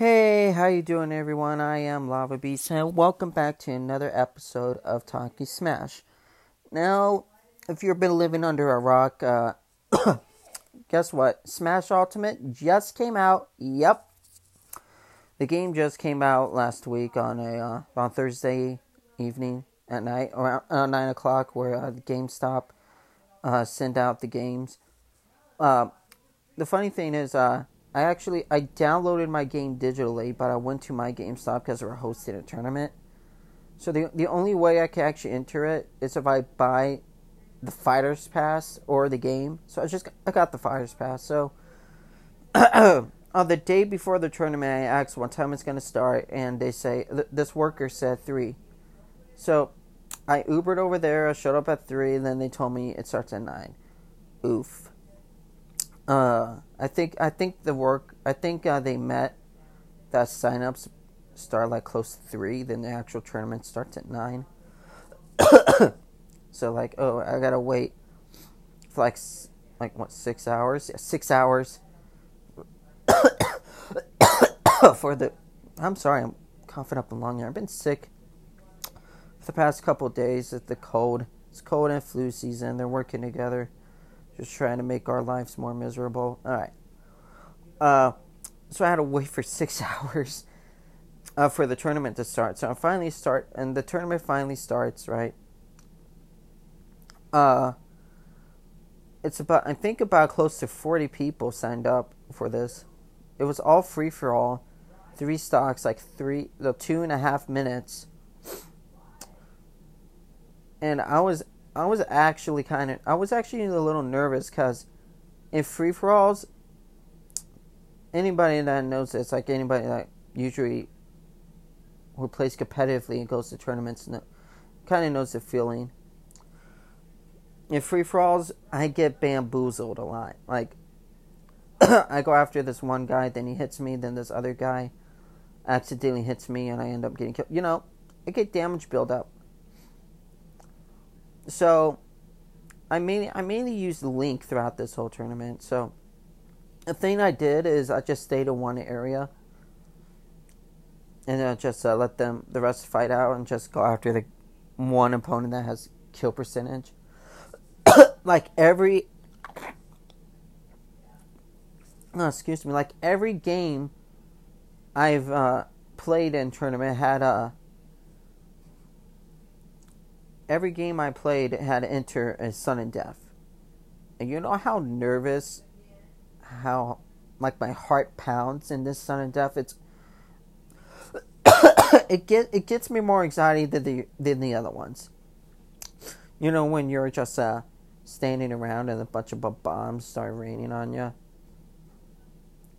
Hey, how you doing everyone? I am Lava Beast and welcome back to another episode of Talking Smash. Now, if you've been living under a rock, uh, guess what? Smash Ultimate just came out. Yep. The game just came out last week on a uh, on Thursday evening at night around uh, nine o'clock, where uh, GameStop uh, sent out the games. Uh, the funny thing is, uh, I actually I downloaded my game digitally, but I went to my GameStop because they were hosting a tournament. So the the only way I can actually enter it is if I buy the Fighters Pass or the game. So I just I got the Fighters Pass. So on the day before the tournament, I asked what time it's to start, and they say th- this worker said three. So I Ubered over there. I showed up at three, and then they told me it starts at nine. Oof. Uh, I think I think the work. I think uh, they met that signups start like close to three. Then the actual tournament starts at nine. so like, oh, I gotta wait for like like what six hours? Yeah, six hours for the. I'm sorry, I'm coughing up a lung here. I've been sick for the past couple days. It's the cold. It's cold and flu season. They're working together, just trying to make our lives more miserable. All right. Uh, so I had to wait for six hours uh, for the tournament to start. So I finally start, and the tournament finally starts. Right. Uh, it's about I think about close to forty people signed up for this. It was all free for all, three stocks, like three, the two and a half minutes. And I was, I was actually kind of, I was actually a little nervous because in free for alls, anybody that knows this, like anybody that usually who plays competitively and goes to tournaments, kind of knows the feeling. In free for alls, I get bamboozled a lot. Like I go after this one guy, then he hits me, then this other guy accidentally hits me, and I end up getting killed. You know, I get damage build up. So, I mainly I mainly used Link throughout this whole tournament. So, the thing I did is I just stayed in one area, and I just uh, let them the rest fight out, and just go after the one opponent that has kill percentage. like every oh, excuse me, like every game I've uh, played in tournament had a. Uh, every game I played had enter a sudden death, and you know how nervous, how like my heart pounds in this sudden death. It's it get it gets me more anxiety than the than the other ones. You know when you're just uh, standing around and a bunch of bombs start raining on you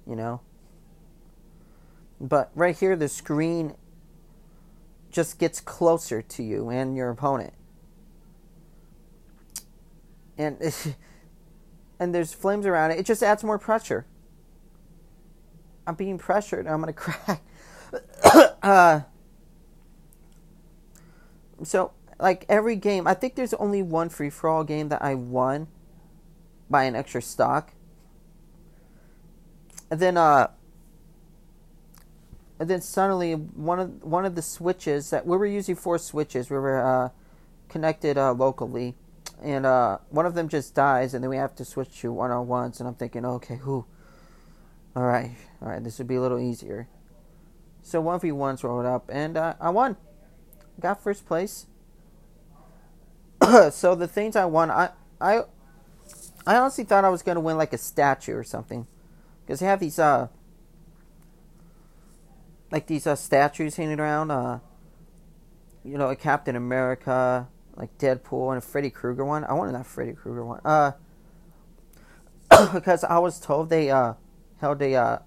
you know. But right here, the screen just gets closer to you and your opponent. And and there's flames around it. It just adds more pressure. I'm being pressured. I'm gonna crack. uh, so like every game, I think there's only one free for all game that I won by an extra stock. And then uh and then suddenly one of one of the switches that we were using four switches we were uh, connected uh, locally and uh, one of them just dies and then we have to switch to one on ones and I'm thinking okay who all right all right this would be a little easier. So one v ones rolled up and uh, I won. Got first place. So the things I won I I I honestly thought I was gonna win like a statue or something. Because they have these uh like these uh, statues hanging around. Uh, you know, a Captain America, like Deadpool, and a Freddy Krueger one. I wanted that Freddy Krueger one. Uh, because I was told they uh held a uh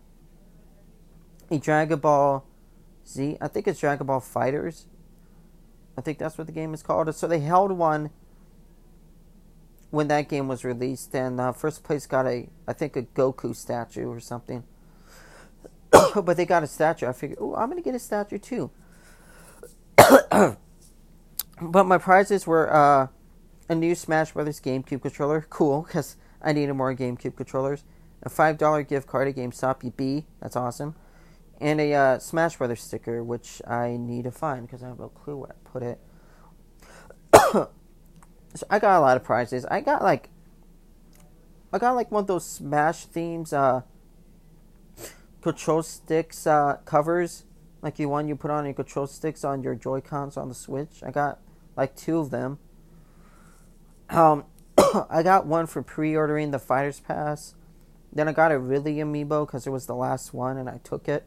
a Dragon Ball Z. I think it's Dragon Ball FighterZ. I think that's what the game is called. So they held one when that game was released, and uh, first place got a, I think, a Goku statue or something. but they got a statue. I figured, oh, I'm gonna get a statue too. but my prizes were uh, a new Smash Brothers GameCube controller, cool, because I needed more GameCube controllers. A five dollar gift card at GameStop, you B, that's awesome. and a uh, Smash Brothers sticker, which I need to find because I have no clue where I put it. so I got a lot of prizes. I got like, I got like one of those Smash themes, uh, control sticks uh, covers, like you one you put on your control sticks on your Joy Cons on the Switch. I got like two of them. Um, I got one for pre-ordering the Fighters Pass. Then I got a Ridley amiibo because it was the last one, and I took it.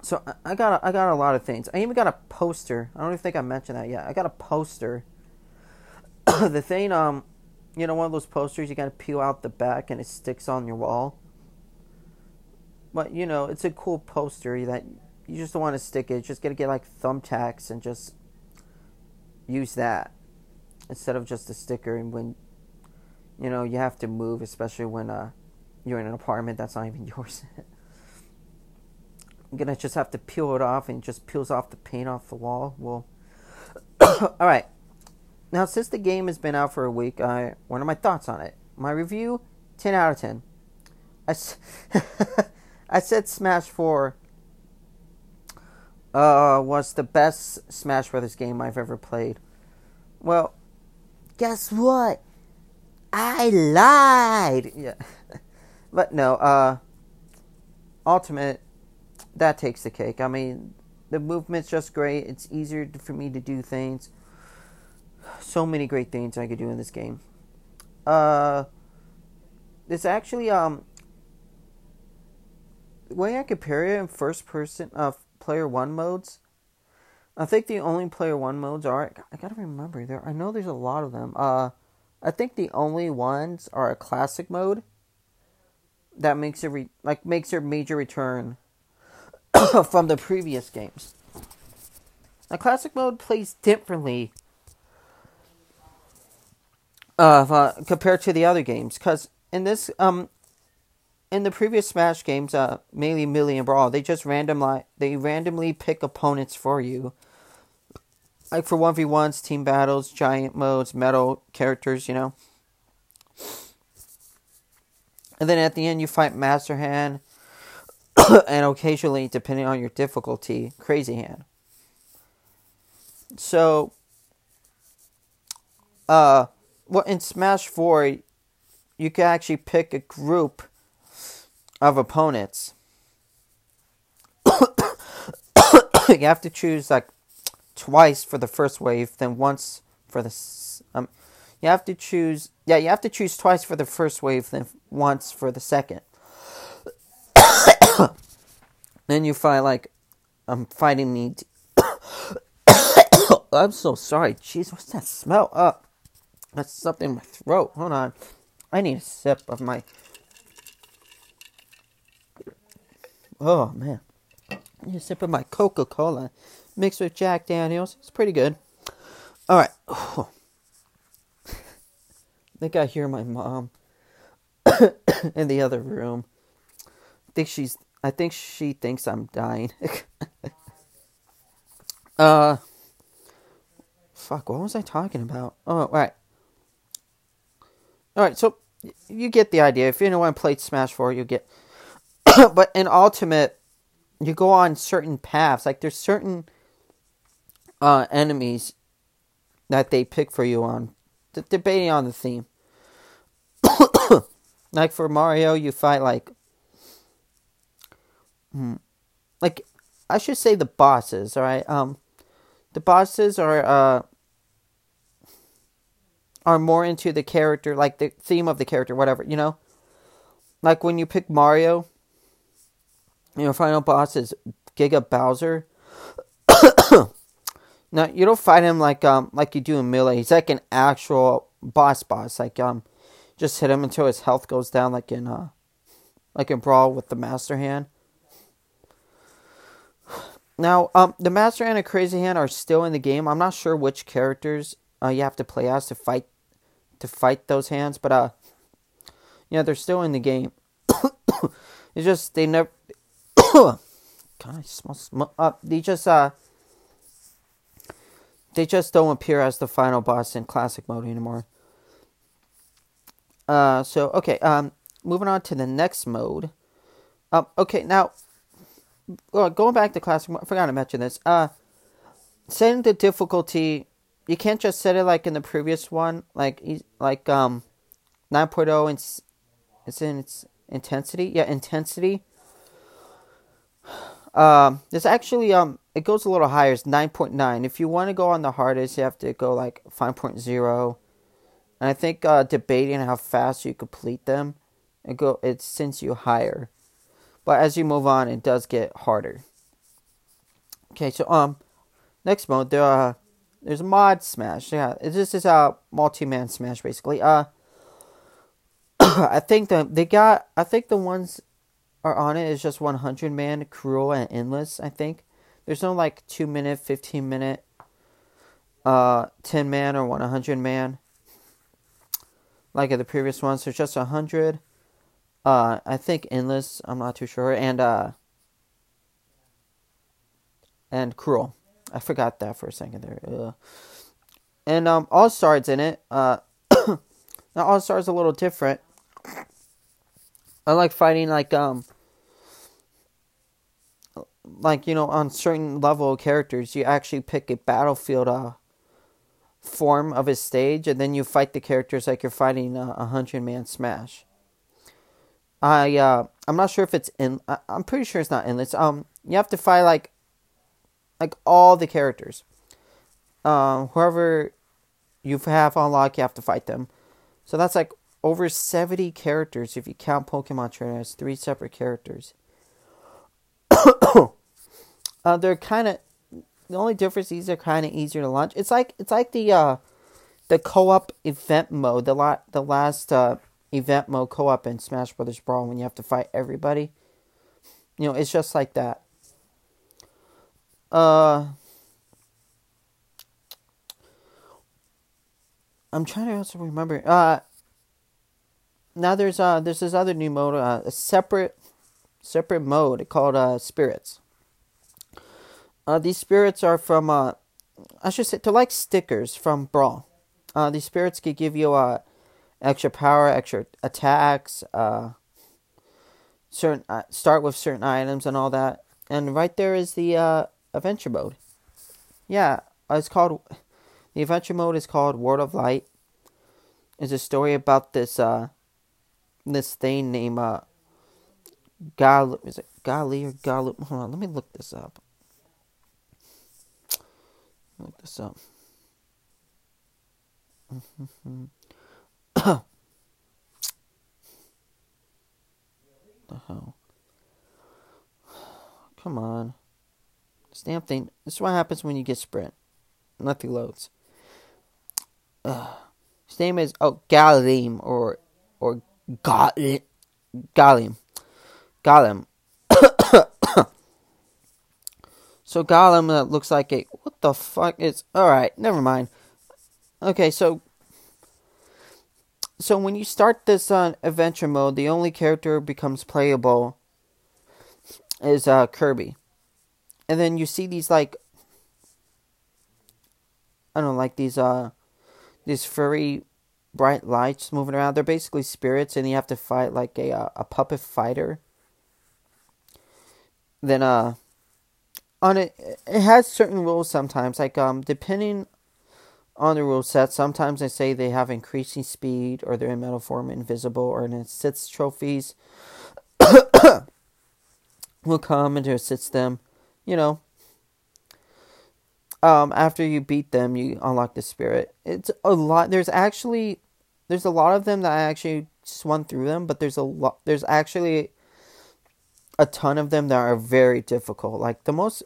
So I got a, I got a lot of things. I even got a poster. I don't even think I mentioned that yet. I got a poster. the thing, um, you know, one of those posters you gotta peel out the back and it sticks on your wall. But you know, it's a cool poster that you just don't want to stick it. Just gonna get like thumbtacks and just use that instead of just a sticker. And when you know you have to move, especially when uh, you're in an apartment that's not even yours. I'm gonna just have to peel it off and just peels off the paint off the wall. Well, all right. Now, since the game has been out for a week, I what are my thoughts on it? My review: ten out of ten. I, I said Smash Four uh, was the best Smash Brothers game I've ever played. Well, guess what? I lied. Yeah, but no. Uh, Ultimate that takes the cake. I mean, the movement's just great. It's easier for me to do things. So many great things I could do in this game. Uh, it's actually um. Way I compare it in first person of uh, player one modes, I think the only player one modes are I gotta remember there. I know there's a lot of them. Uh, I think the only ones are a classic mode. That makes it re- like makes your major return from the previous games. Now, classic mode plays differently uh, uh, compared to the other games, because in this, um, in the previous Smash games, uh, mainly Melee and Brawl, they just randomly they randomly pick opponents for you, like for one v ones, team battles, giant modes, metal characters, you know. And then at the end, you fight Master Hand and occasionally, depending on your difficulty, Crazy Hand. So, uh, well, in Smash 4, you can actually pick a group of opponents. you have to choose like twice for the first wave, then once for the um. You have to choose. Yeah, you have to choose twice for the first wave, then once for the second. then you fight like I'm fighting me. I'm so sorry. Jeez, what's that smell? Uh, that's something in my throat. Hold on. I need a sip of my. Oh man, I need a sip of my Coca Cola mixed with Jack Daniels. It's pretty good. All right. Oh. I think I hear my mom in the other room. I think she's I think she thinks I'm dying. uh, fuck, what was I talking about? Oh, all right. All right, so you get the idea. If anyone played Smash 4, you get. but in Ultimate, you go on certain paths. Like, there's certain uh, enemies that they pick for you on, d- debating on the theme. like for Mario, you fight like Hmm. like I should say the bosses, all right? Um the bosses are uh are more into the character, like the theme of the character, whatever, you know? Like when you pick Mario, your final boss is Giga Bowser. now you don't fight him like um like you do in Melee. He's like an actual boss boss. Like um just hit him until his health goes down like in uh like in Brawl with the Master Hand. Now, um, the Master Hand and Crazy Hand are still in the game. I'm not sure which characters uh, you have to play as to fight to fight those hands, but uh, yeah, they're still in the game. it's just they never. God, I smell smoke. Uh, they just uh, they just don't appear as the final boss in classic mode anymore. Uh, so okay. Um, moving on to the next mode. Um, okay, now well, going back to classic, I forgot to mention this. Uh, setting the difficulty, you can't just set it like in the previous one, like like um, 9.0 and it's in its intensity. Yeah, intensity. Um, there's actually um, it goes a little higher. It's 9.9. If you want to go on the hardest, you have to go like 5.0. And I think uh, debating how fast you complete them, it go it sends you higher. But as you move on, it does get harder. Okay, so um, next mode there uh, there's mob smash. Yeah, this is a multi-man smash basically. Uh, I think the they got. I think the ones are on it is just 100 man, cruel and endless. I think there's no like two minute, 15 minute, uh, 10 man or 100 man. Like at the previous ones, there's just 100. Uh, I think endless. I'm not too sure, and uh, and cruel. I forgot that for a second there. Ugh. And um, All Stars in it. Uh, now All Stars a little different. I like fighting like um, like you know on certain level of characters, you actually pick a battlefield uh form of a stage, and then you fight the characters like you're fighting a, a hundred man smash. I uh, I'm not sure if it's in. I'm pretty sure it's not endless. Um, you have to fight like, like all the characters. Um, whoever you have unlocked, you have to fight them. So that's like over seventy characters if you count Pokemon Trainer as three separate characters. uh, they're kind of the only difference. These are kind of easier to launch. It's like it's like the uh, the co-op event mode. The lot the last uh, event mode co-op in Smash Brothers Brawl when you have to fight everybody. You know, it's just like that. Uh I'm trying to also remember. Uh now there's uh there's this other new mode, uh, a separate separate mode called uh spirits. Uh these spirits are from uh I should say they're like stickers from Brawl. Uh these spirits could give you uh extra power, extra attacks, uh, certain uh, start with certain items and all that. And right there is the uh, adventure mode. Yeah, it's called the adventure mode is called World of Light. It's a story about this uh, this thing named uh, Gal. Is it Gali or Gal? Hold on, let me look this up. Look this up. The hell? Come on. This damn thing. This is what happens when you get sprint. Nothing loads. Ugh. His name is oh Galeem or or Galeem Galeem Galeem. so Gollum uh, looks like a what the fuck is all right. Never mind. Okay, so so when you start this on uh, adventure mode, the only character becomes playable is uh, Kirby, and then you see these like I don't know, like these uh these furry bright lights moving around. They're basically spirits, and you have to fight like a uh, a puppet fighter. Then uh on it it has certain rules sometimes like um depending on the rule set. Sometimes they say they have increasing speed, or they're in metal form invisible, or in assist trophies will come and assist them. You know, um, after you beat them, you unlock the spirit. It's a lot. There's actually there's a lot of them that I actually swung through them, but there's a lot. There's actually a ton of them that are very difficult. Like the most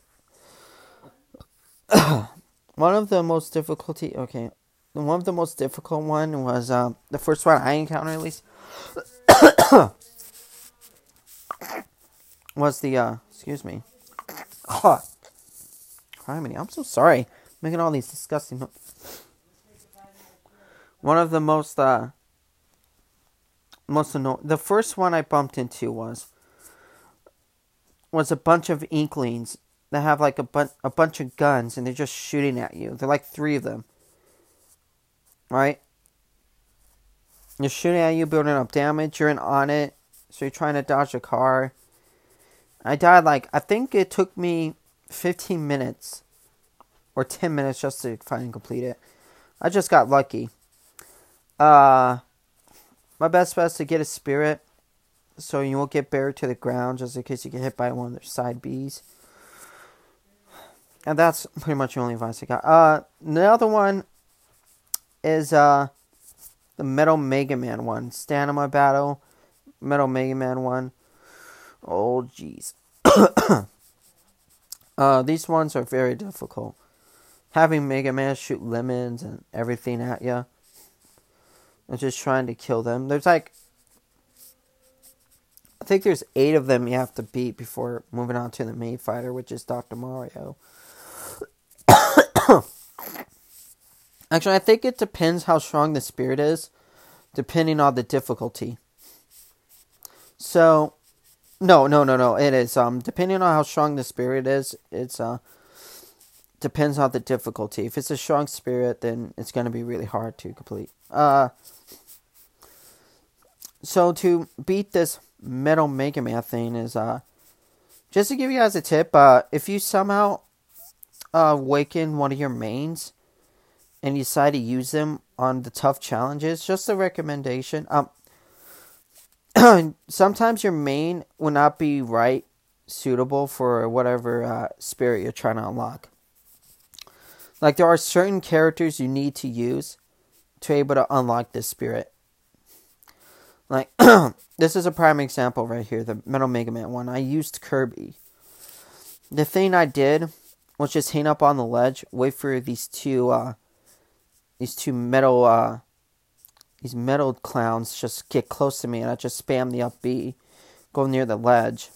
one of the most difficulty okay one of the most difficult one was um, the first one I encountered at least was the uh excuse me oh criminy I'm so sorry making all these disgusting one of the most uh most annoying the first one I bumped into was was a bunch of inklings that have like a, bu- a bunch of guns and they're just shooting at you. They're like three of them. Right? They're shooting at you, building up damage. You're in on it, so you're trying to dodge a car. I died like I think it took me 15 minutes or 10 minutes just to finally complete it. I just got lucky. Uh my best bet is to get a spirit so you won't get buried to the ground just in case you get hit by one of their side Bs. And that's pretty much the only advice I got. Uh the other one is uh the Metal Mega Man one. Stamina Battle. Metal Mega Man one. Oh jeez. uh these ones are very difficult. Having Mega Man shoot lemons and everything at you and just trying to kill them. There's like, I think there's eight of them you have to beat before moving on to the main fighter, which is Dr. Mario. Actually, I think it depends how strong the spirit is, depending on the difficulty. So, no, no, no, no. It is um depending on how strong the spirit is. It's uh depends on the difficulty. If it's a strong spirit, then it's gonna be really hard to complete. Uh, so to beat this Metal Mega Man thing is uh, just to give you guys a tip. Uh, if you somehow uh, awaken one of your mains and you decide to use them on the tough challenges, just a recommendation. Um, sometimes your main will not be right suitable for whatever uh, spirit you're trying to unlock. Like there are certain characters you need to use to be able to unlock this spirit. Like this is a prime example right here, the Metal Mega Man one. I used Kirby. The thing I did was just hang up on the ledge, wait for these two uh these two metal uh these metal clowns just get close to me and I just spam the up B, go near the ledge.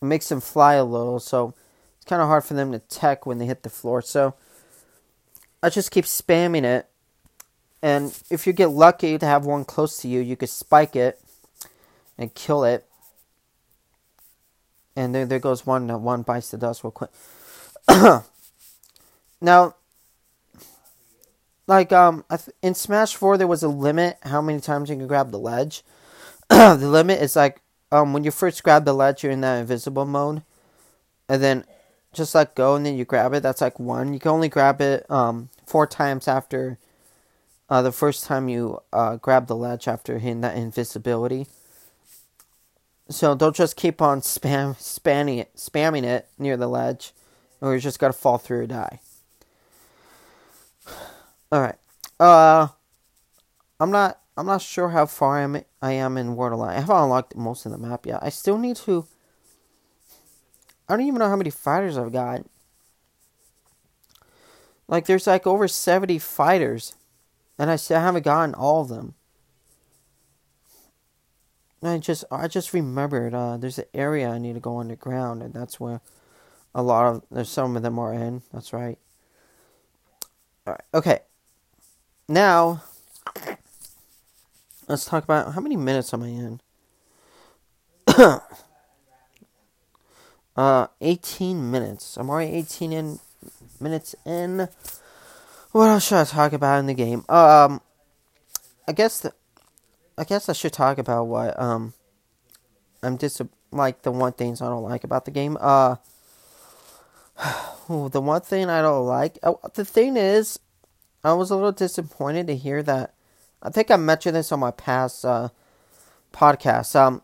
It makes them fly a little, so it's kinda hard for them to tech when they hit the floor. So I just keep spamming it. And if you get lucky to have one close to you, you could spike it and kill it. And there, there goes one. One bites the dust real quick. now, like um, in Smash Four, there was a limit how many times you can grab the ledge. the limit is like um when you first grab the ledge, you're in that invisible mode, and then just let go and then you grab it. That's like one. You can only grab it um four times after uh, the first time you uh, grab the ledge after hitting that invisibility. So don't just keep on spam spamming it, spamming it near the ledge, or you're just gonna fall through or die. All right. Uh, I'm not. I'm not sure how far I am. I am in Borderline. I haven't unlocked most of the map yet. I still need to. I don't even know how many fighters I've got. Like, there's like over 70 fighters, and I still haven't gotten all of them. I just, I just remembered, uh, there's an area I need to go underground, and that's where a lot of, there's some of them are in. That's right. Alright, okay. Now, let's talk about how many minutes am I in? uh, 18 minutes. I'm already 18 in minutes in. What else should I talk about in the game? Um, I guess the, I guess I should talk about what um, I'm just like the one things I don't like about the game. Uh, the one thing I don't like. Uh, the thing is, I was a little disappointed to hear that. I think I mentioned this on my past uh, podcast. Um,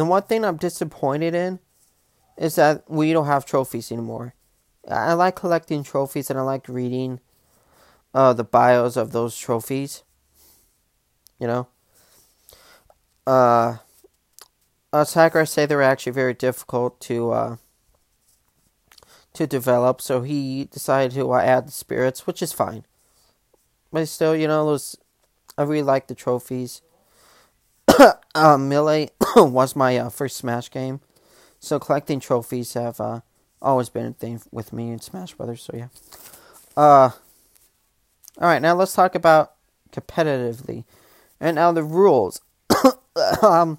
the one thing I'm disappointed in is that we don't have trophies anymore. I like collecting trophies and I like reading uh, the bios of those trophies. You know? Uh, Sakurai say they're actually very difficult to uh, to develop, so he decided to uh, add the spirits, which is fine. But still, you know, those I really like the trophies. uh, Melee was my uh, first Smash game, so collecting trophies have uh, always been a thing with me in Smash Brothers. So yeah. Uh, all right, now let's talk about competitively, and now the rules. um,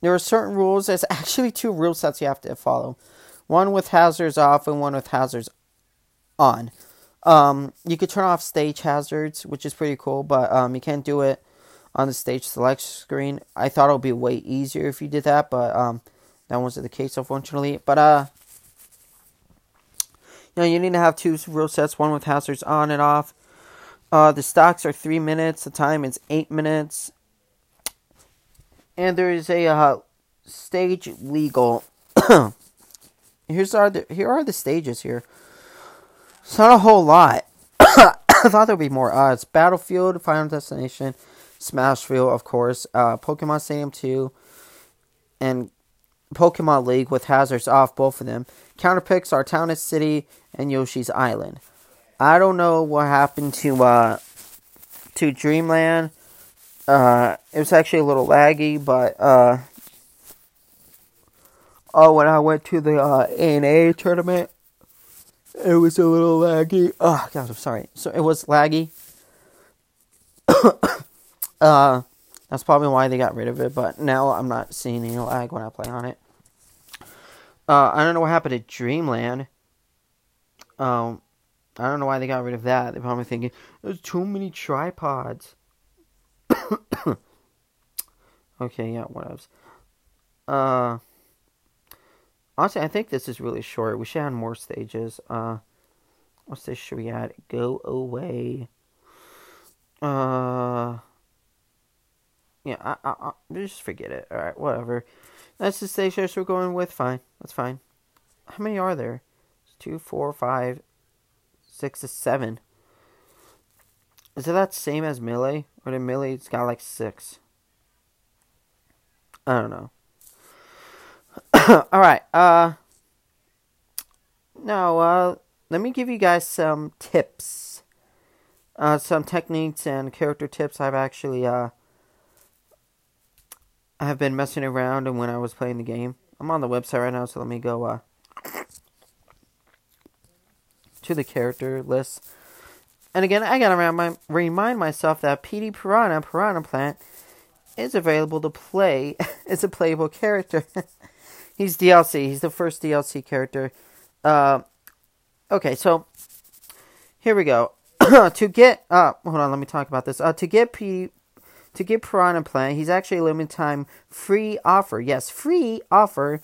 there are certain rules. There's actually two rule sets you have to follow. One with hazards off and one with hazards on. Um, you could turn off stage hazards, which is pretty cool, but um, you can't do it on the stage select screen. I thought it would be way easier if you did that, but um, that wasn't the case, unfortunately. But uh, you know, you need to have two rule sets, one with hazards on and off. Uh, the stocks are three minutes. The time is eight minutes. And there is a uh, stage legal. Here's are the here are the stages here. It's not a whole lot. I thought there'd be more. Uh, it's Battlefield, Final Destination, Smashville, of course, uh, Pokemon Stadium 2, and Pokemon League with hazards off both of them. Counterpicks are Town City and Yoshi's Island. I don't know what happened to uh to Dreamland. Uh, it was actually a little laggy, but uh, oh, when I went to the uh, A tournament, it was a little laggy. Oh God, I'm sorry. So it was laggy. uh, that's probably why they got rid of it. But now I'm not seeing any lag when I play on it. Uh, I don't know what happened to Dreamland. Um, I don't know why they got rid of that. They're probably thinking there's too many tripods. okay, yeah, whatever. Uh, honestly, I think this is really short. We should add more stages. Uh, what stage should we add? Go away. Uh, yeah, I, I, I just forget it. All right, whatever. That's the stages we're going with. Fine, that's fine. How many are there? Two, four, five, six seven. Is it that same as Melee? Or the Melee's got like six? I don't know. Alright, uh now uh let me give you guys some tips. Uh some techniques and character tips I've actually uh I have been messing around and when I was playing the game. I'm on the website right now, so let me go uh to the character list. And again, I gotta remind, remind myself that Petey Piranha, Piranha Plant, is available to play. it's a playable character. He's DLC. He's the first DLC character. Uh, okay, so here we go. to get, uh, hold on, let me talk about this. Uh, to get P, to get Piranha Plant, he's actually a limited time free offer. Yes, free offer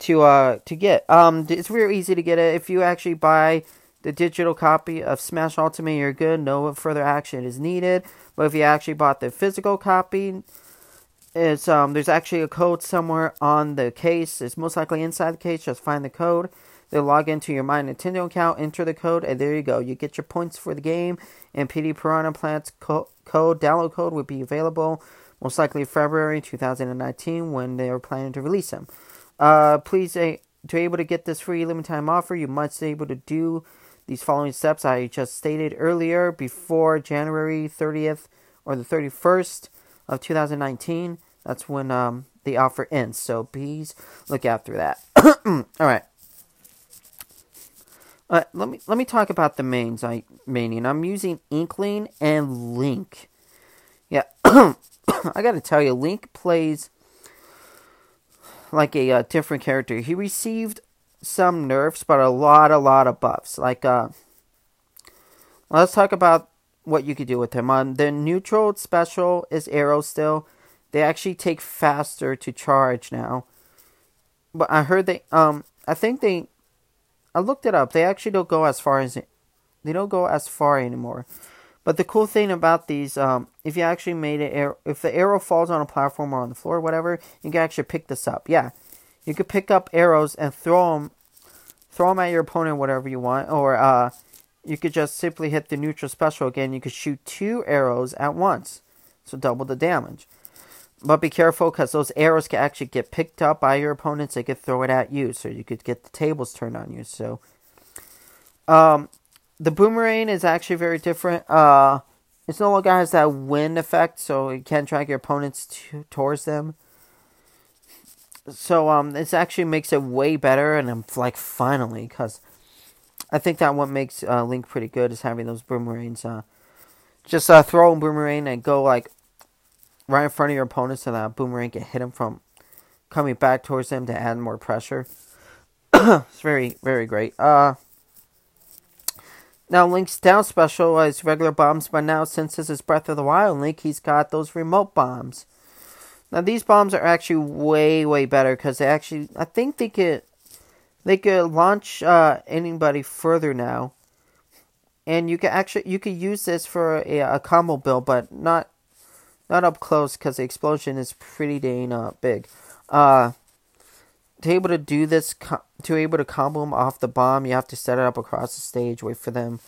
to uh to get. Um, it's very easy to get it if you actually buy the digital copy of Smash Ultimate, you're good. No further action is needed. But if you actually bought the physical copy, it's um there's actually a code somewhere on the case. It's most likely inside the case. Just find the code. Then log into your My Nintendo account, enter the code, and there you go. You get your points for the game. And Petey Piranha Plant's code download code would be available most likely February 2019 when they are planning to release them. Uh, please, uh, to be able to get this free limited time offer, you must be able to do these following steps I just stated earlier before January 30th or the 31st of 2019. That's when um, the offer ends. So please look for that. All right. Uh, let me let me talk about the mains I maining. I'm using Inkling and Link. Yeah, I got to tell you, Link plays like a uh, different character. He received some nerfs, but a lot, a lot of buffs. Like, uh, let's talk about what you could do with him. On the neutral special is arrow still. They actually take faster to charge now. But I heard they, um, I think they, I looked it up. They actually don't go as far as, they don't go as far anymore. But the cool thing about these, um, if you actually made it, if the arrow falls on a platform or on the floor or whatever, you can actually pick this up. Yeah, you could pick up arrows and throw them, throw them at your opponent, whatever you want, or uh, you could just simply hit the neutral special again. You could shoot two arrows at once, so double the damage. But be careful because those arrows can actually get picked up by your opponents. They could throw it at you, so you could get the tables turned on you. So, um, the boomerang is actually very different. Uh, it's no longer has that wind effect, so you can't drag your opponents to, towards them so um, this actually makes it way better, and I'm like finally because I think that what makes uh, Link pretty good is having those boomerangs. Uh, just uh, throw a boomerang and go like right in front of your opponent, so that boomerang can hit him from coming back towards them to add more pressure. it's very very great. Uh, Now, Link's down special is regular bombs, but now since this is Breath of the Wild Link, he's got those remote bombs. Now, these bombs are actually way, way better because they actually, I think they could, they could launch uh, anybody further now, and you can actually you could use this for a, a combo build, but not not up close because the explosion is pretty dang uh, big. Uh, to be able to do this, to be able to combo them off the bomb, you have to set it up across the stage, wait for them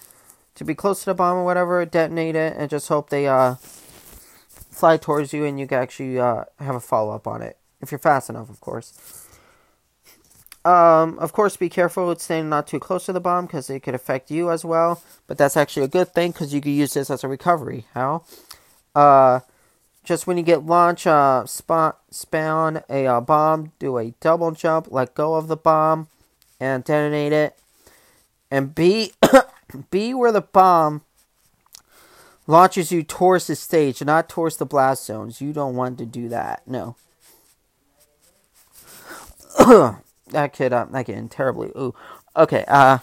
to be close to the bomb or whatever, detonate it, and just hope they uh, fly towards you and you can actually uh, have a follow up on it. If you're fast enough, of course. Um, of course, be careful with staying not too close to the bomb because it could affect you as well. But that's actually a good thing because you could use this as a recovery. How? Uh, just when you get launch, uh, spot, spawn a uh, bomb, do a double jump, let go of the bomb, and detonate it. And be, be where the bomb launches you towards the stage, not towards the blast zones. You don't want to do that. No. that could, uh, that could terribly. Ooh. Okay. Uh.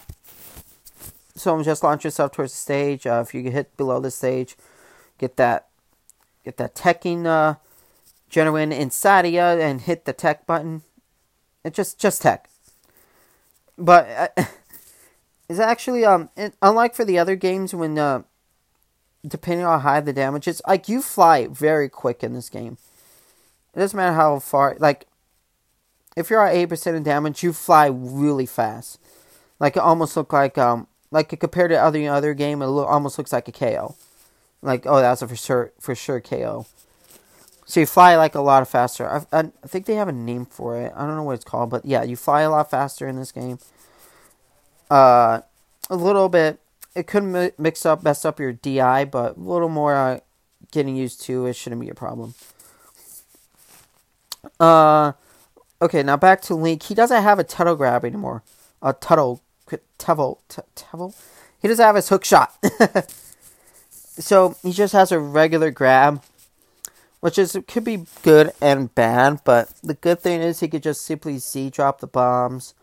So just launch yourself towards the stage. Uh, if you hit below the stage, get that get that teching uh, generator inside of you and hit the tech button. It just just tech. But uh, it's actually um it, unlike for the other games when uh, depending on how high the damage is, like you fly very quick in this game. It doesn't matter how far. Like if you're at eight percent of damage, you fly really fast. Like it almost look like um like compared to other other game, it almost looks like a KO. Like, oh, that's a for sure for sure KO. So you fly like a lot faster. I, I, think they have a name for it. I don't know what it's called, but yeah, you fly a lot faster in this game. Uh, a little bit. It could mix up, mess up your DI, but a little more uh, getting used to it shouldn't be a problem. Uh, okay, now back to Link. He doesn't have a tuttle grab anymore. A tuttle, tuttle, tuttle. He doesn't have his hook shot. so he just has a regular grab, which is could be good and bad. But the good thing is he could just simply Z drop the bombs,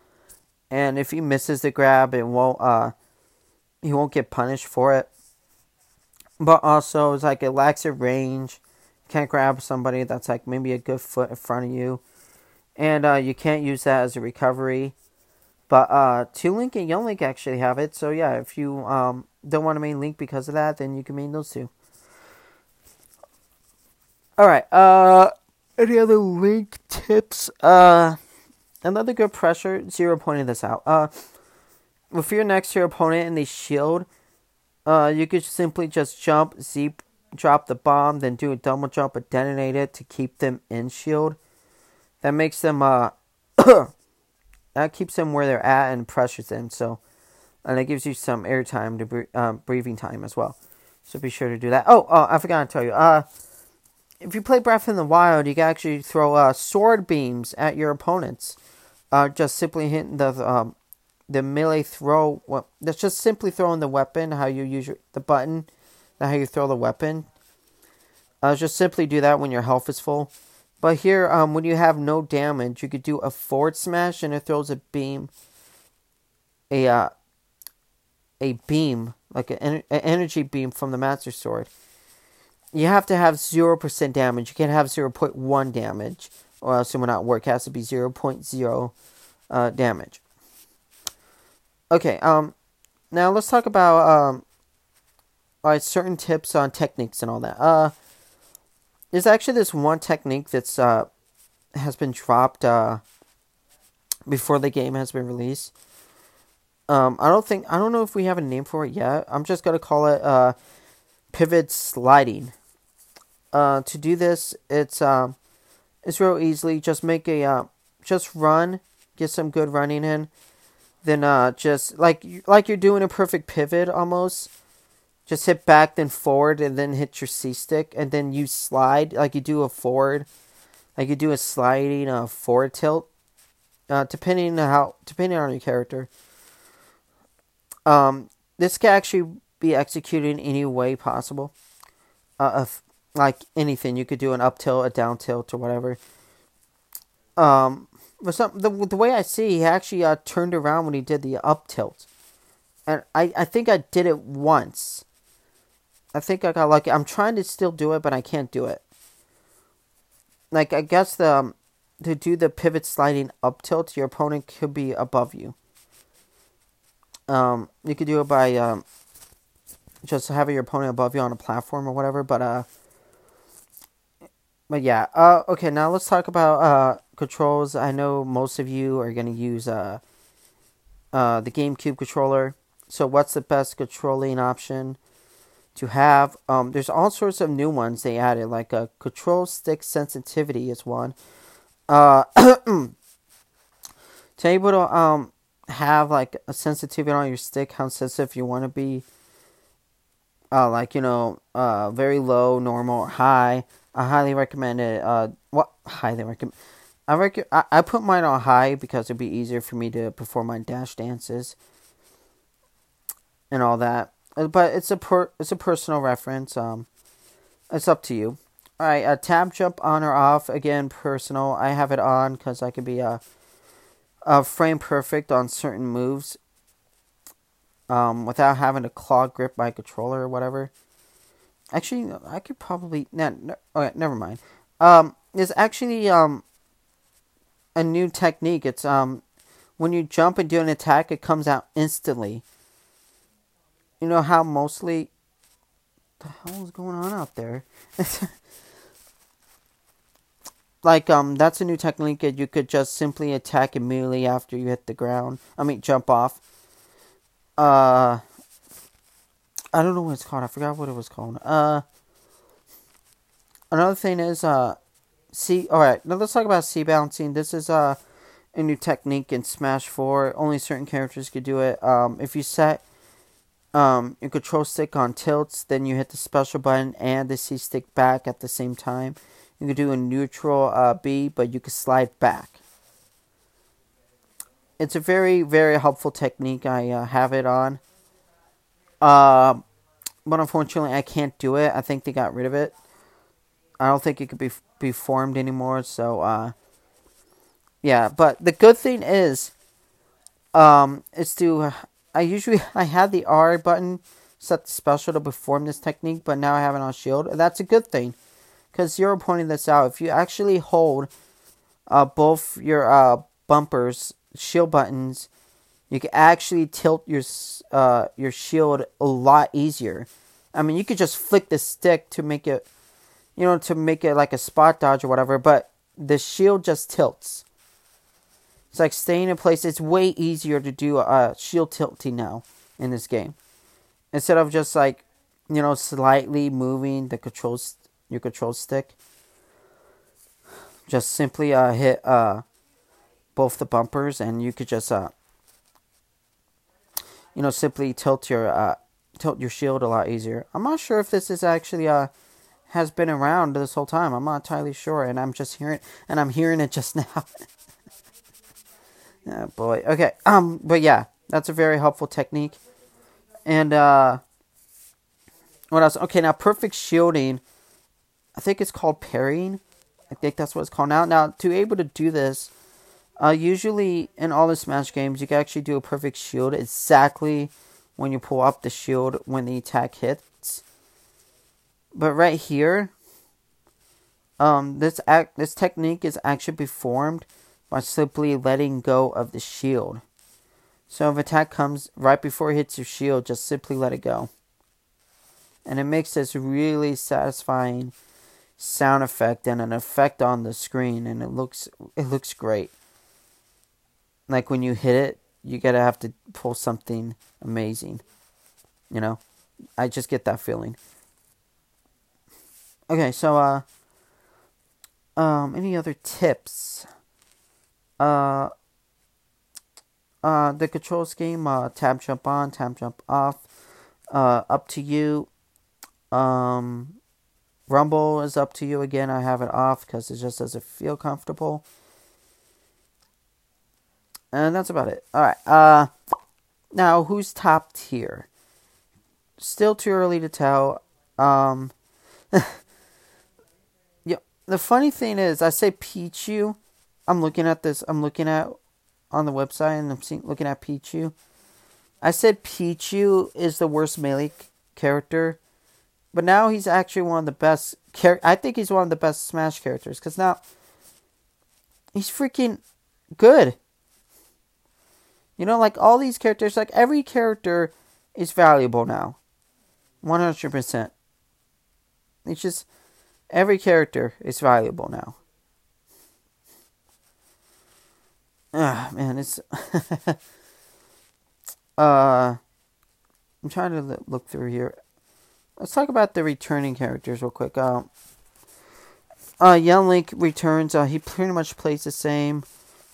and if he misses the grab, it won't uh he won't get punished for it. But also, it's like it lacks a range. Can't grab somebody that's like maybe a good foot in front of you, and uh, you can't use that as a recovery. But uh, Toon Link and Young Link actually have it. So yeah, if you um don't want to main Link because of that, then you can main those two. Alright, uh any other link tips? Uh another good pressure, zero pointed this out. Uh if you're next to your opponent and they shield, uh you could simply just jump, Z drop the bomb, then do a double jump and detonate it to keep them in shield. That makes them uh that keeps them where they're at and pressures them. So and it gives you some air time to um, breathing time as well. So be sure to do that. Oh, oh, I forgot to tell you. Uh, if you play Breath in the Wild, you can actually throw uh, sword beams at your opponents. Uh, just simply hitting the um, the melee throw. Well, that's just simply throwing the weapon. How you use your, the button. How you throw the weapon. Uh, just simply do that when your health is full. But here, um, when you have no damage, you could do a forward smash and it throws a beam. A uh, a beam, like an, energy beam from the Master Sword, you have to have 0% damage. You can't have 0.1 damage, or else it will not work. It has to be 0.0 uh, damage. Okay, um, now let's talk about um, right, certain tips on techniques and all that. Uh, there's actually this one technique that's uh, has been dropped uh, before the game has been released. Um, I don't think I don't know if we have a name for it yet. I'm just gonna call it uh, pivot sliding. Uh, to do this, it's um, it's real easily. Just make a uh, just run, get some good running in, then uh, just like like you're doing a perfect pivot almost. Just hit back, then forward, and then hit your C stick, and then you slide like you do a forward, like you do a sliding uh, forward tilt. Uh, depending on how depending on your character. Um, this can actually be executed in any way possible. Uh, of like anything, you could do an up tilt, a down tilt, or whatever. Um, but some the the way I see, he actually uh, turned around when he did the up tilt. and I, I think I did it once. I think I got lucky. I'm trying to still do it, but I can't do it. Like I guess the um, to do the pivot sliding up tilt, your opponent could be above you. Um, you could do it by um, just having your opponent above you on a platform or whatever. But uh, but yeah. Uh, okay. Now let's talk about uh controls. I know most of you are gonna use uh uh the GameCube controller. So what's the best controlling option to have? Um, there's all sorts of new ones they added, like a control stick sensitivity is one. Uh, to able to um have like a sensitivity on your stick, how sensitive you want to be. Uh, like you know, uh, very low, normal, or high. I highly recommend it. Uh, what highly recommend? I rec- I, I put mine on high because it'd be easier for me to perform my dash dances and all that. Uh, but it's a per it's a personal reference. Um, it's up to you. All right, a tap jump on or off again personal. I have it on because I could be a, a frame perfect on certain moves. Um, without having to claw grip my controller or whatever. Actually, I could probably. Nah, no, okay, never mind. Um, there's actually um a new technique. It's um when you jump and do an attack, it comes out instantly you know how mostly the hell is going on out there? like um that's a new technique that you could just simply attack immediately after you hit the ground. I mean jump off. Uh I don't know what it's called. I forgot what it was called. Uh another thing is uh see alright, now let's talk about C bouncing. This is uh a new technique in Smash 4. Only certain characters could do it. Um if you set um, your control stick on tilts, then you hit the special button and the C stick back at the same time. You can do a neutral uh, B, but you can slide back. It's a very, very helpful technique. I uh, have it on. Uh, but unfortunately, I can't do it. I think they got rid of it. I don't think it could be be formed anymore. So, uh, yeah. But the good thing is, um, is to I usually I had the R button set special to perform this technique, but now I have it on shield. That's a good thing, because you're pointing this out. If you actually hold uh, both your uh, bumpers, shield buttons, you can actually tilt your uh, your shield a lot easier. I mean, you could just flick the stick to make it, you know, to make it like a spot dodge or whatever, but the shield just tilts. It's like staying in place. It's way easier to do a shield tilting now in this game. Instead of just like, you know, slightly moving the controls your control stick. Just simply uh, hit uh, both the bumpers and you could just uh, you know, simply tilt your uh, tilt your shield a lot easier. I'm not sure if this is actually uh has been around this whole time. I'm not entirely sure, and I'm just hearing and I'm hearing it just now. Oh boy. Okay. Um. But yeah, that's a very helpful technique. And uh, what else? Okay. Now, perfect shielding. I think it's called parrying. I think that's what it's called now. Now, to be able to do this, uh, usually in all the Smash games, you can actually do a perfect shield exactly when you pull up the shield when the attack hits. But right here, um, this act this technique is actually performed by simply letting go of the shield. So if attack comes right before it hits your shield, just simply let it go. And it makes this really satisfying sound effect and an effect on the screen and it looks it looks great. Like when you hit it, you gotta have to pull something amazing. You know? I just get that feeling. Okay, so uh um any other tips? Uh, uh, the control scheme, uh, tap jump on, tap jump off, uh, up to you. Um, rumble is up to you again. I have it off because it just doesn't feel comfortable. And that's about it. Alright, uh, now who's top tier? Still too early to tell. Um, yeah, the funny thing is, I say Pichu. I'm looking at this. I'm looking at on the website, and I'm seeing, looking at Pichu. I said Pichu is the worst melee character, but now he's actually one of the best. Char- I think he's one of the best Smash characters because now he's freaking good. You know, like all these characters, like every character is valuable now. 100%. It's just every character is valuable now. Ah, man, it's uh I'm trying to look through here. Let's talk about the returning characters real quick. Uh, uh Young Link returns. Uh, he pretty much plays the same,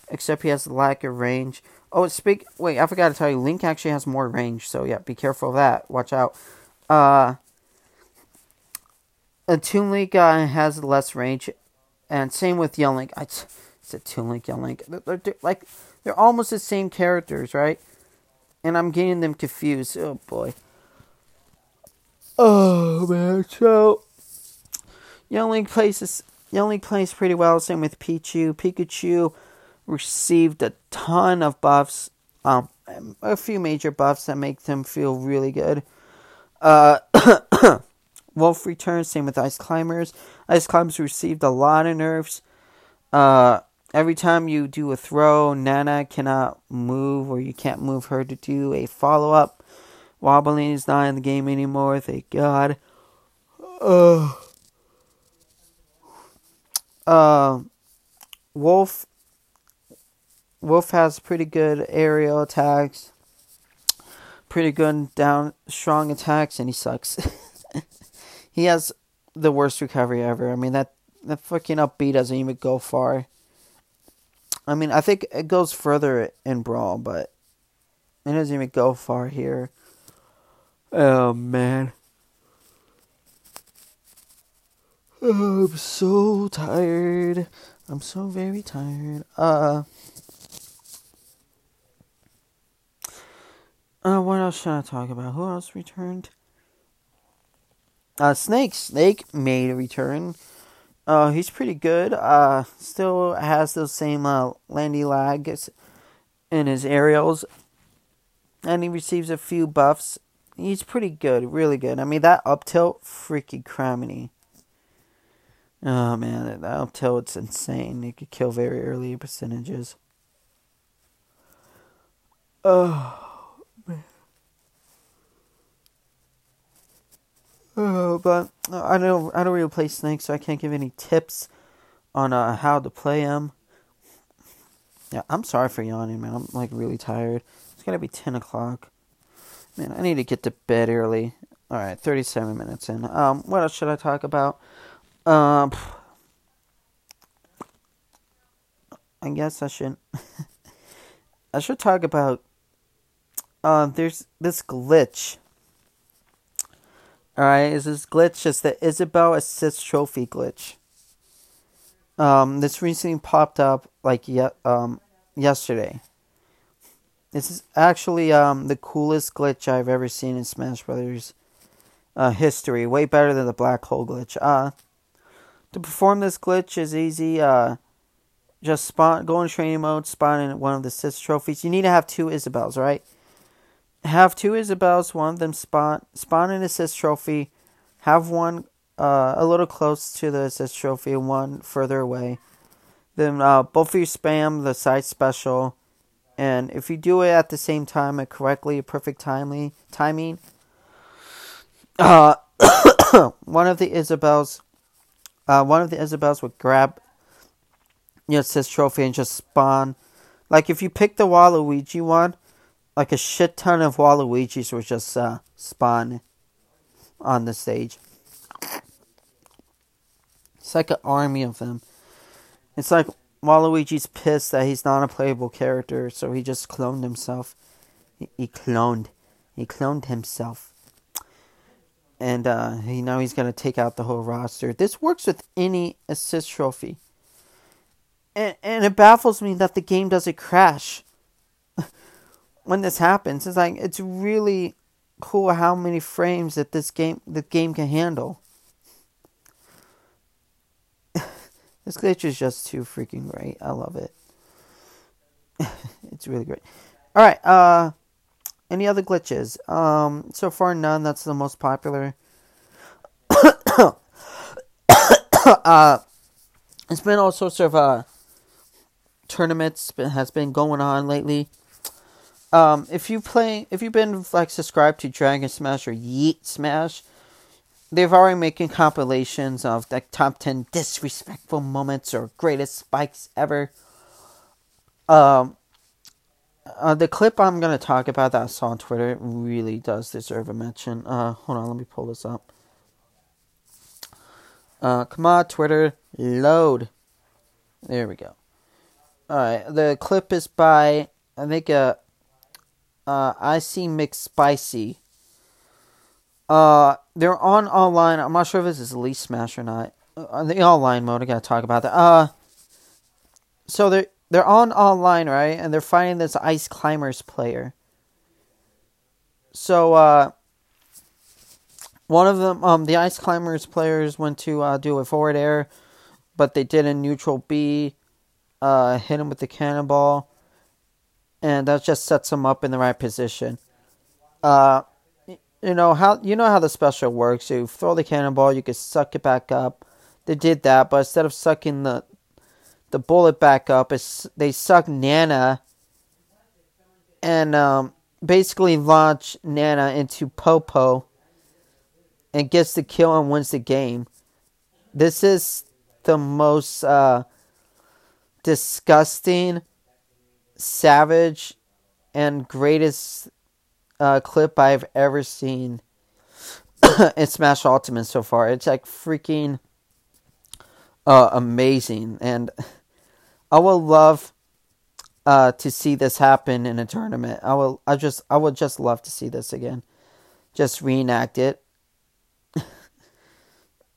except he has lack of range. Oh, speak. Wait, I forgot to tell you. Link actually has more range, so yeah, be careful of that. Watch out. Uh, a Toon Link guy has less range, and same with Young Link. I said Toon Link, Young Link. They're, they're, like they're almost the same characters, right? And I'm getting them confused. Oh boy. Oh man, so Link plays Young Link plays pretty well. Same with Pichu. Pikachu received a ton of buffs, um, a few major buffs that make them feel really good. Uh, Wolf returns, same with Ice Climbers. Ice Climbers received a lot of nerfs. Uh, every time you do a throw, Nana cannot move, or you can't move her to do a follow up. Wobbling is not in the game anymore, thank God. Uh, uh, Wolf Wolf has pretty good aerial attacks, pretty good down strong attacks, and he sucks. he has the worst recovery ever. I mean that that fucking up B doesn't even go far. I mean, I think it goes further in Brawl, but it doesn't even go far here. Oh man. Oh, I'm so tired. I'm so very tired. Uh Uh, what else should I talk about? Who else returned? Uh, Snake. Snake made a return. Uh, he's pretty good. Uh, still has those same uh, landy lags in his aerials, and he receives a few buffs. He's pretty good, really good. I mean, that up tilt, freaking criminy. Oh man, that up tilt's insane. You could kill very early percentages. Oh. man. Oh, but I don't I don't really play Snake, so I can't give any tips on uh, how to play him. Yeah, I'm sorry for yawning, man. I'm like really tired. It's gonna be ten o'clock. Man, I need to get to bed early. All right, thirty-seven minutes in. Um, what else should I talk about? Um, I guess I should. I should talk about. Uh, there's this glitch Alright, is this glitch is the Isabelle Assist Trophy glitch. Um, this recently popped up like ye- um, yesterday. This is actually um, the coolest glitch I've ever seen in Smash Brothers uh, history. Way better than the black hole glitch. Uh, to perform this glitch is easy. Uh, just spawn, go in training mode, spawn in one of the assist trophies. You need to have two Isabelles, right? have two Isabelles, one of them spawn spawn an assist trophy, have one uh, a little close to the assist trophy one further away. Then uh, both of you spam the side special, and if you do it at the same time and correctly, perfect timely timing, uh, one of the Isabelles, uh, one of the Isabelles would grab your assist trophy and just spawn. Like if you pick the Waluigi one, like a shit ton of Waluigi's were just uh, spawn on the stage. It's like an army of them. It's like Waluigi's pissed that he's not a playable character, so he just cloned himself. He, he cloned. He cloned himself. And uh, he now he's gonna take out the whole roster. This works with any assist trophy. And and it baffles me that the game doesn't crash when this happens. It's like it's really cool how many frames that this game the game can handle. This glitch is just too freaking great. I love it. it's really great. All right, uh any other glitches? Um, so far none. That's the most popular. uh, it's been all sorts of uh, tournaments has been going on lately. Um, if you play, if you've been like subscribed to Dragon Smash or Yeet Smash, they've already making compilations of like top ten disrespectful moments or greatest spikes ever. Um, uh, the clip I'm gonna talk about that I saw on Twitter really does deserve a mention. Uh, hold on, let me pull this up. Uh, come on, Twitter, load. There we go. Alright, the clip is by, I think, uh, uh, I see McSpicy. Uh, they're on online. I'm not sure if this is Elite Smash or not. Uh, the online mode, I gotta talk about that. Uh, so they're, they're on online, right? And they're fighting this Ice Climbers player. So, uh, one of them, um, the Ice Climbers players went to uh, do a forward air, but they did a neutral B, uh, hit him with the cannonball, and that just sets him up in the right position. Uh, you know how you know how the special works. You throw the cannonball, you can suck it back up. They did that, but instead of sucking the the bullet back up, it's, they suck Nana and um, basically launch Nana into Popo and gets the kill and wins the game. This is the most uh, disgusting, savage, and greatest uh, clip I've ever seen in Smash Ultimate so far. It's like freaking uh, amazing, and I would love uh, to see this happen in a tournament. I will. I just. I would just love to see this again. Just reenact it.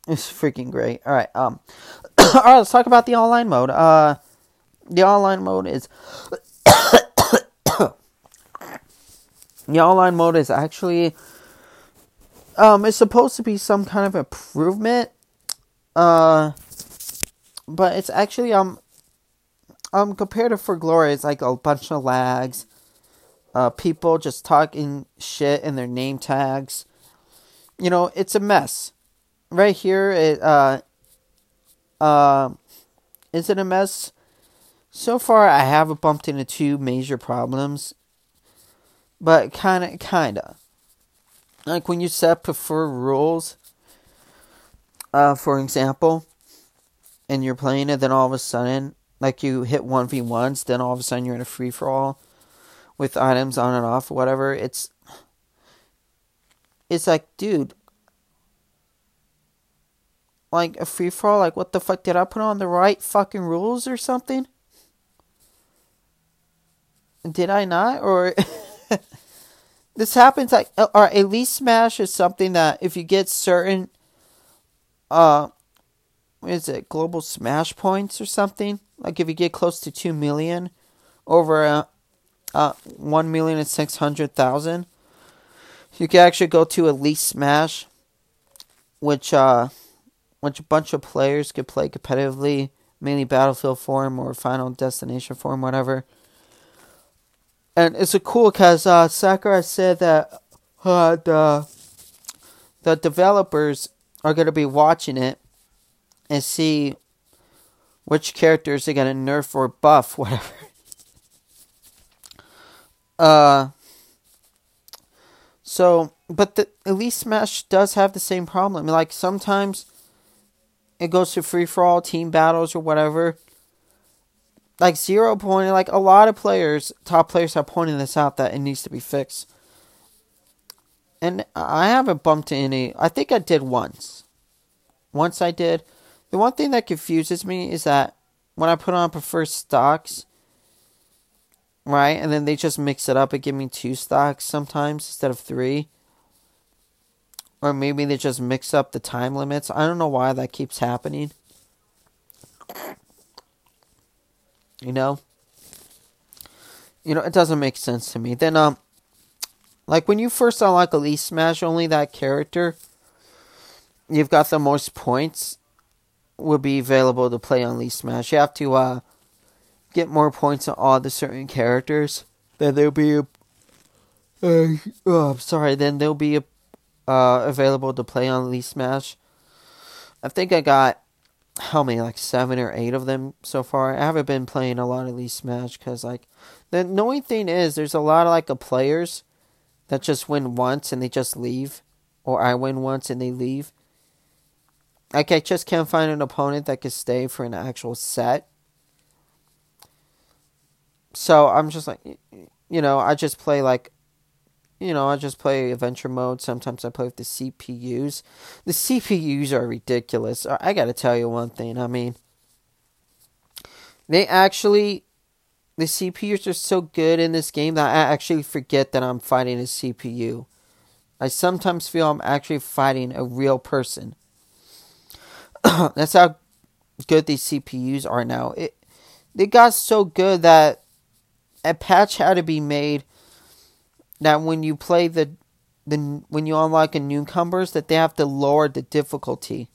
It's freaking great. All right. Um. all right. Let's talk about the online mode. Uh, the online mode is. The online mode is actually. Um, it's supposed to be some kind of improvement. Uh, but it's actually um. Um, compared to for glory, it's like a bunch of lags. Uh, people just talking shit in their name tags. You know, it's a mess right here, it uh, uh, is it a mess? So far, I haven't bumped into two major problems, but kind of, kind of. Like when you set prefer rules, uh, for example, and you're playing it, then all of a sudden, like you hit 1v1s, then all of a sudden you're in a free for all with items on and off, whatever. It's, it's like, dude, like a free for all. Like, what the fuck? Did I put on the right fucking rules or something? Did I not? Or this happens like, uh, or Elite Smash is something that if you get certain, uh, what is it, global smash points or something? Like if you get close to two million over a, uh, one million and six hundred thousand, you can actually go to Elite Smash, which uh which a bunch of players could play competitively, mainly Battlefield form or Final Destination form, whatever. And it's a cool because uh, said that uh, the the developers are going to be watching it and see which characters are going to nerf or buff, whatever. uh, so, but the Elite Smash does have the same problem. Like sometimes it goes to free for all team battles or whatever. Like zero point, like a lot of players, top players have pointed this out that it needs to be fixed. And I haven't bumped any. I think I did once. Once I did. The one thing that confuses me is that when I put on preferred stocks, right, and then they just mix it up and give me two stocks sometimes instead of three or maybe they just mix up the time limits. I don't know why that keeps happening. You know? You know, it doesn't make sense to me. Then, um, like when you first unlock Elite Smash, only that character you've got the most points will be available to play on Elite Smash. You have to, uh, get more points on all the certain characters. Then there'll be Uh, oh, I'm sorry. Then they'll be uh, available to play on Elite Smash. I think I got how many, like seven or eight of them so far. I haven't been playing a lot of these Smash because, like, the annoying thing is there's a lot of like of players that just win once and they just leave, or I win once and they leave. Like I just can't find an opponent that could stay for an actual set. So I'm just like, you know, I just play like, you know, I just play adventure mode. Sometimes I play with the CPUs. The CPUs are ridiculous. I got to tell you one thing. I mean, they actually, the CPUs are so good in this game that I actually forget that I'm fighting a CPU. I sometimes feel I'm actually fighting a real person. That's how good these CPUs are now. It they got so good that a patch had to be made that when you play the the when you unlock a newcomers that they have to lower the difficulty.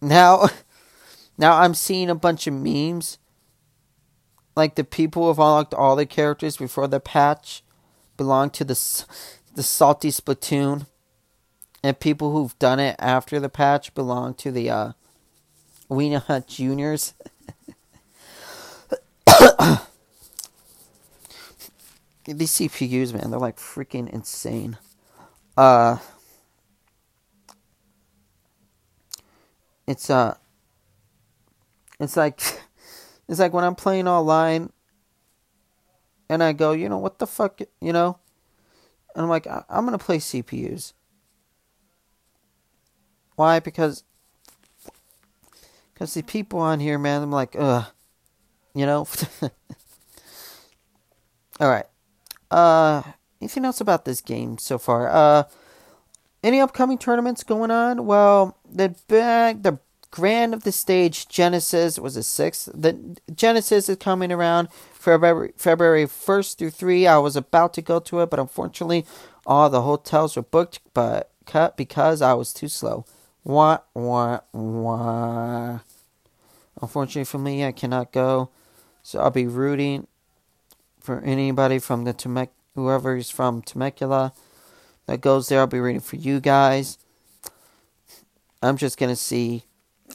Now now I'm seeing a bunch of memes like the people who have unlocked all the characters before the patch belong to the the salty Spitoon and people who've done it after the patch belong to the uh, Weenie Hut Juniors. These CPUs, man, they're like freaking insane. Uh, it's uh, it's like, it's like when I'm playing online, and I go, you know, what the fuck, you know, and I'm like, I'm gonna play CPUs why? Because because the people on here, man, I'm like, ugh, you know. All right. Uh, anything else about this game so far? Uh, any upcoming tournaments going on? Well, the bag, the grand of the stage Genesis was the sixth. The Genesis is coming around February February first through three. I was about to go to it, but unfortunately, all the hotels were booked, but cut because I was too slow. Wah, wah, wah. Unfortunately for me, I cannot go. So I'll be rooting for anybody from the Temec, whoever is from Temecula that goes there. I'll be rooting for you guys. I'm just to see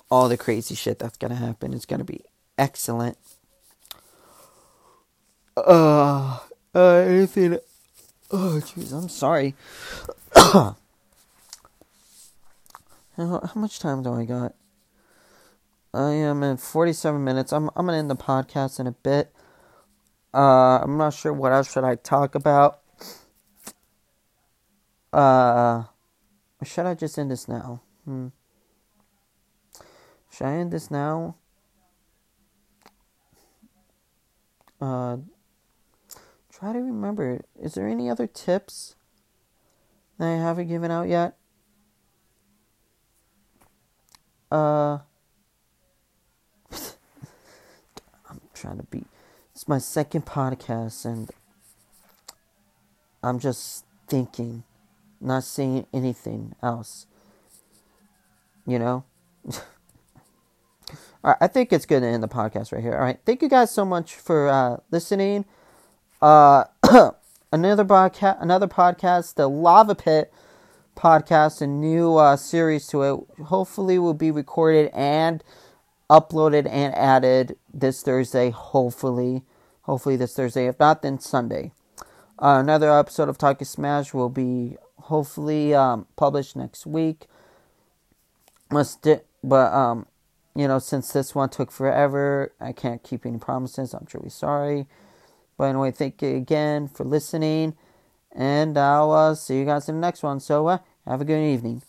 all the crazy shit that's to happen. It's to be excellent. Uh, uh, anything. Oh, jeez, I'm sorry. How, how much time do I got? I am in 47 minutes. I'm I'm gonna end the podcast in a bit. Uh, I'm not sure what else should I talk about. Uh, should I just end this now? Hmm. Should I end this now? Uh, try to remember. Is there any other tips that I haven't given out yet? Uh, I'm trying to be. It's my second podcast, and I'm just thinking, not saying anything else. You know? All right, I think it's good to end the podcast right here. All right, thank you guys so much for uh, listening. Uh, another podcast, another podcast, the Lava Pit podcast, a new uh, series to it. Hopefully, will be recorded and uploaded and added this Thursday. Hopefully, hopefully this Thursday. If not, then Sunday. Uh, another episode of Talking Smash will be hopefully um, published next week. Must di- but um, you know, since this one took forever, I can't keep any promises. I'm truly sorry. But anyway, thank you again for listening. And I'll uh, see you guys in the next one. So uh, have a good evening.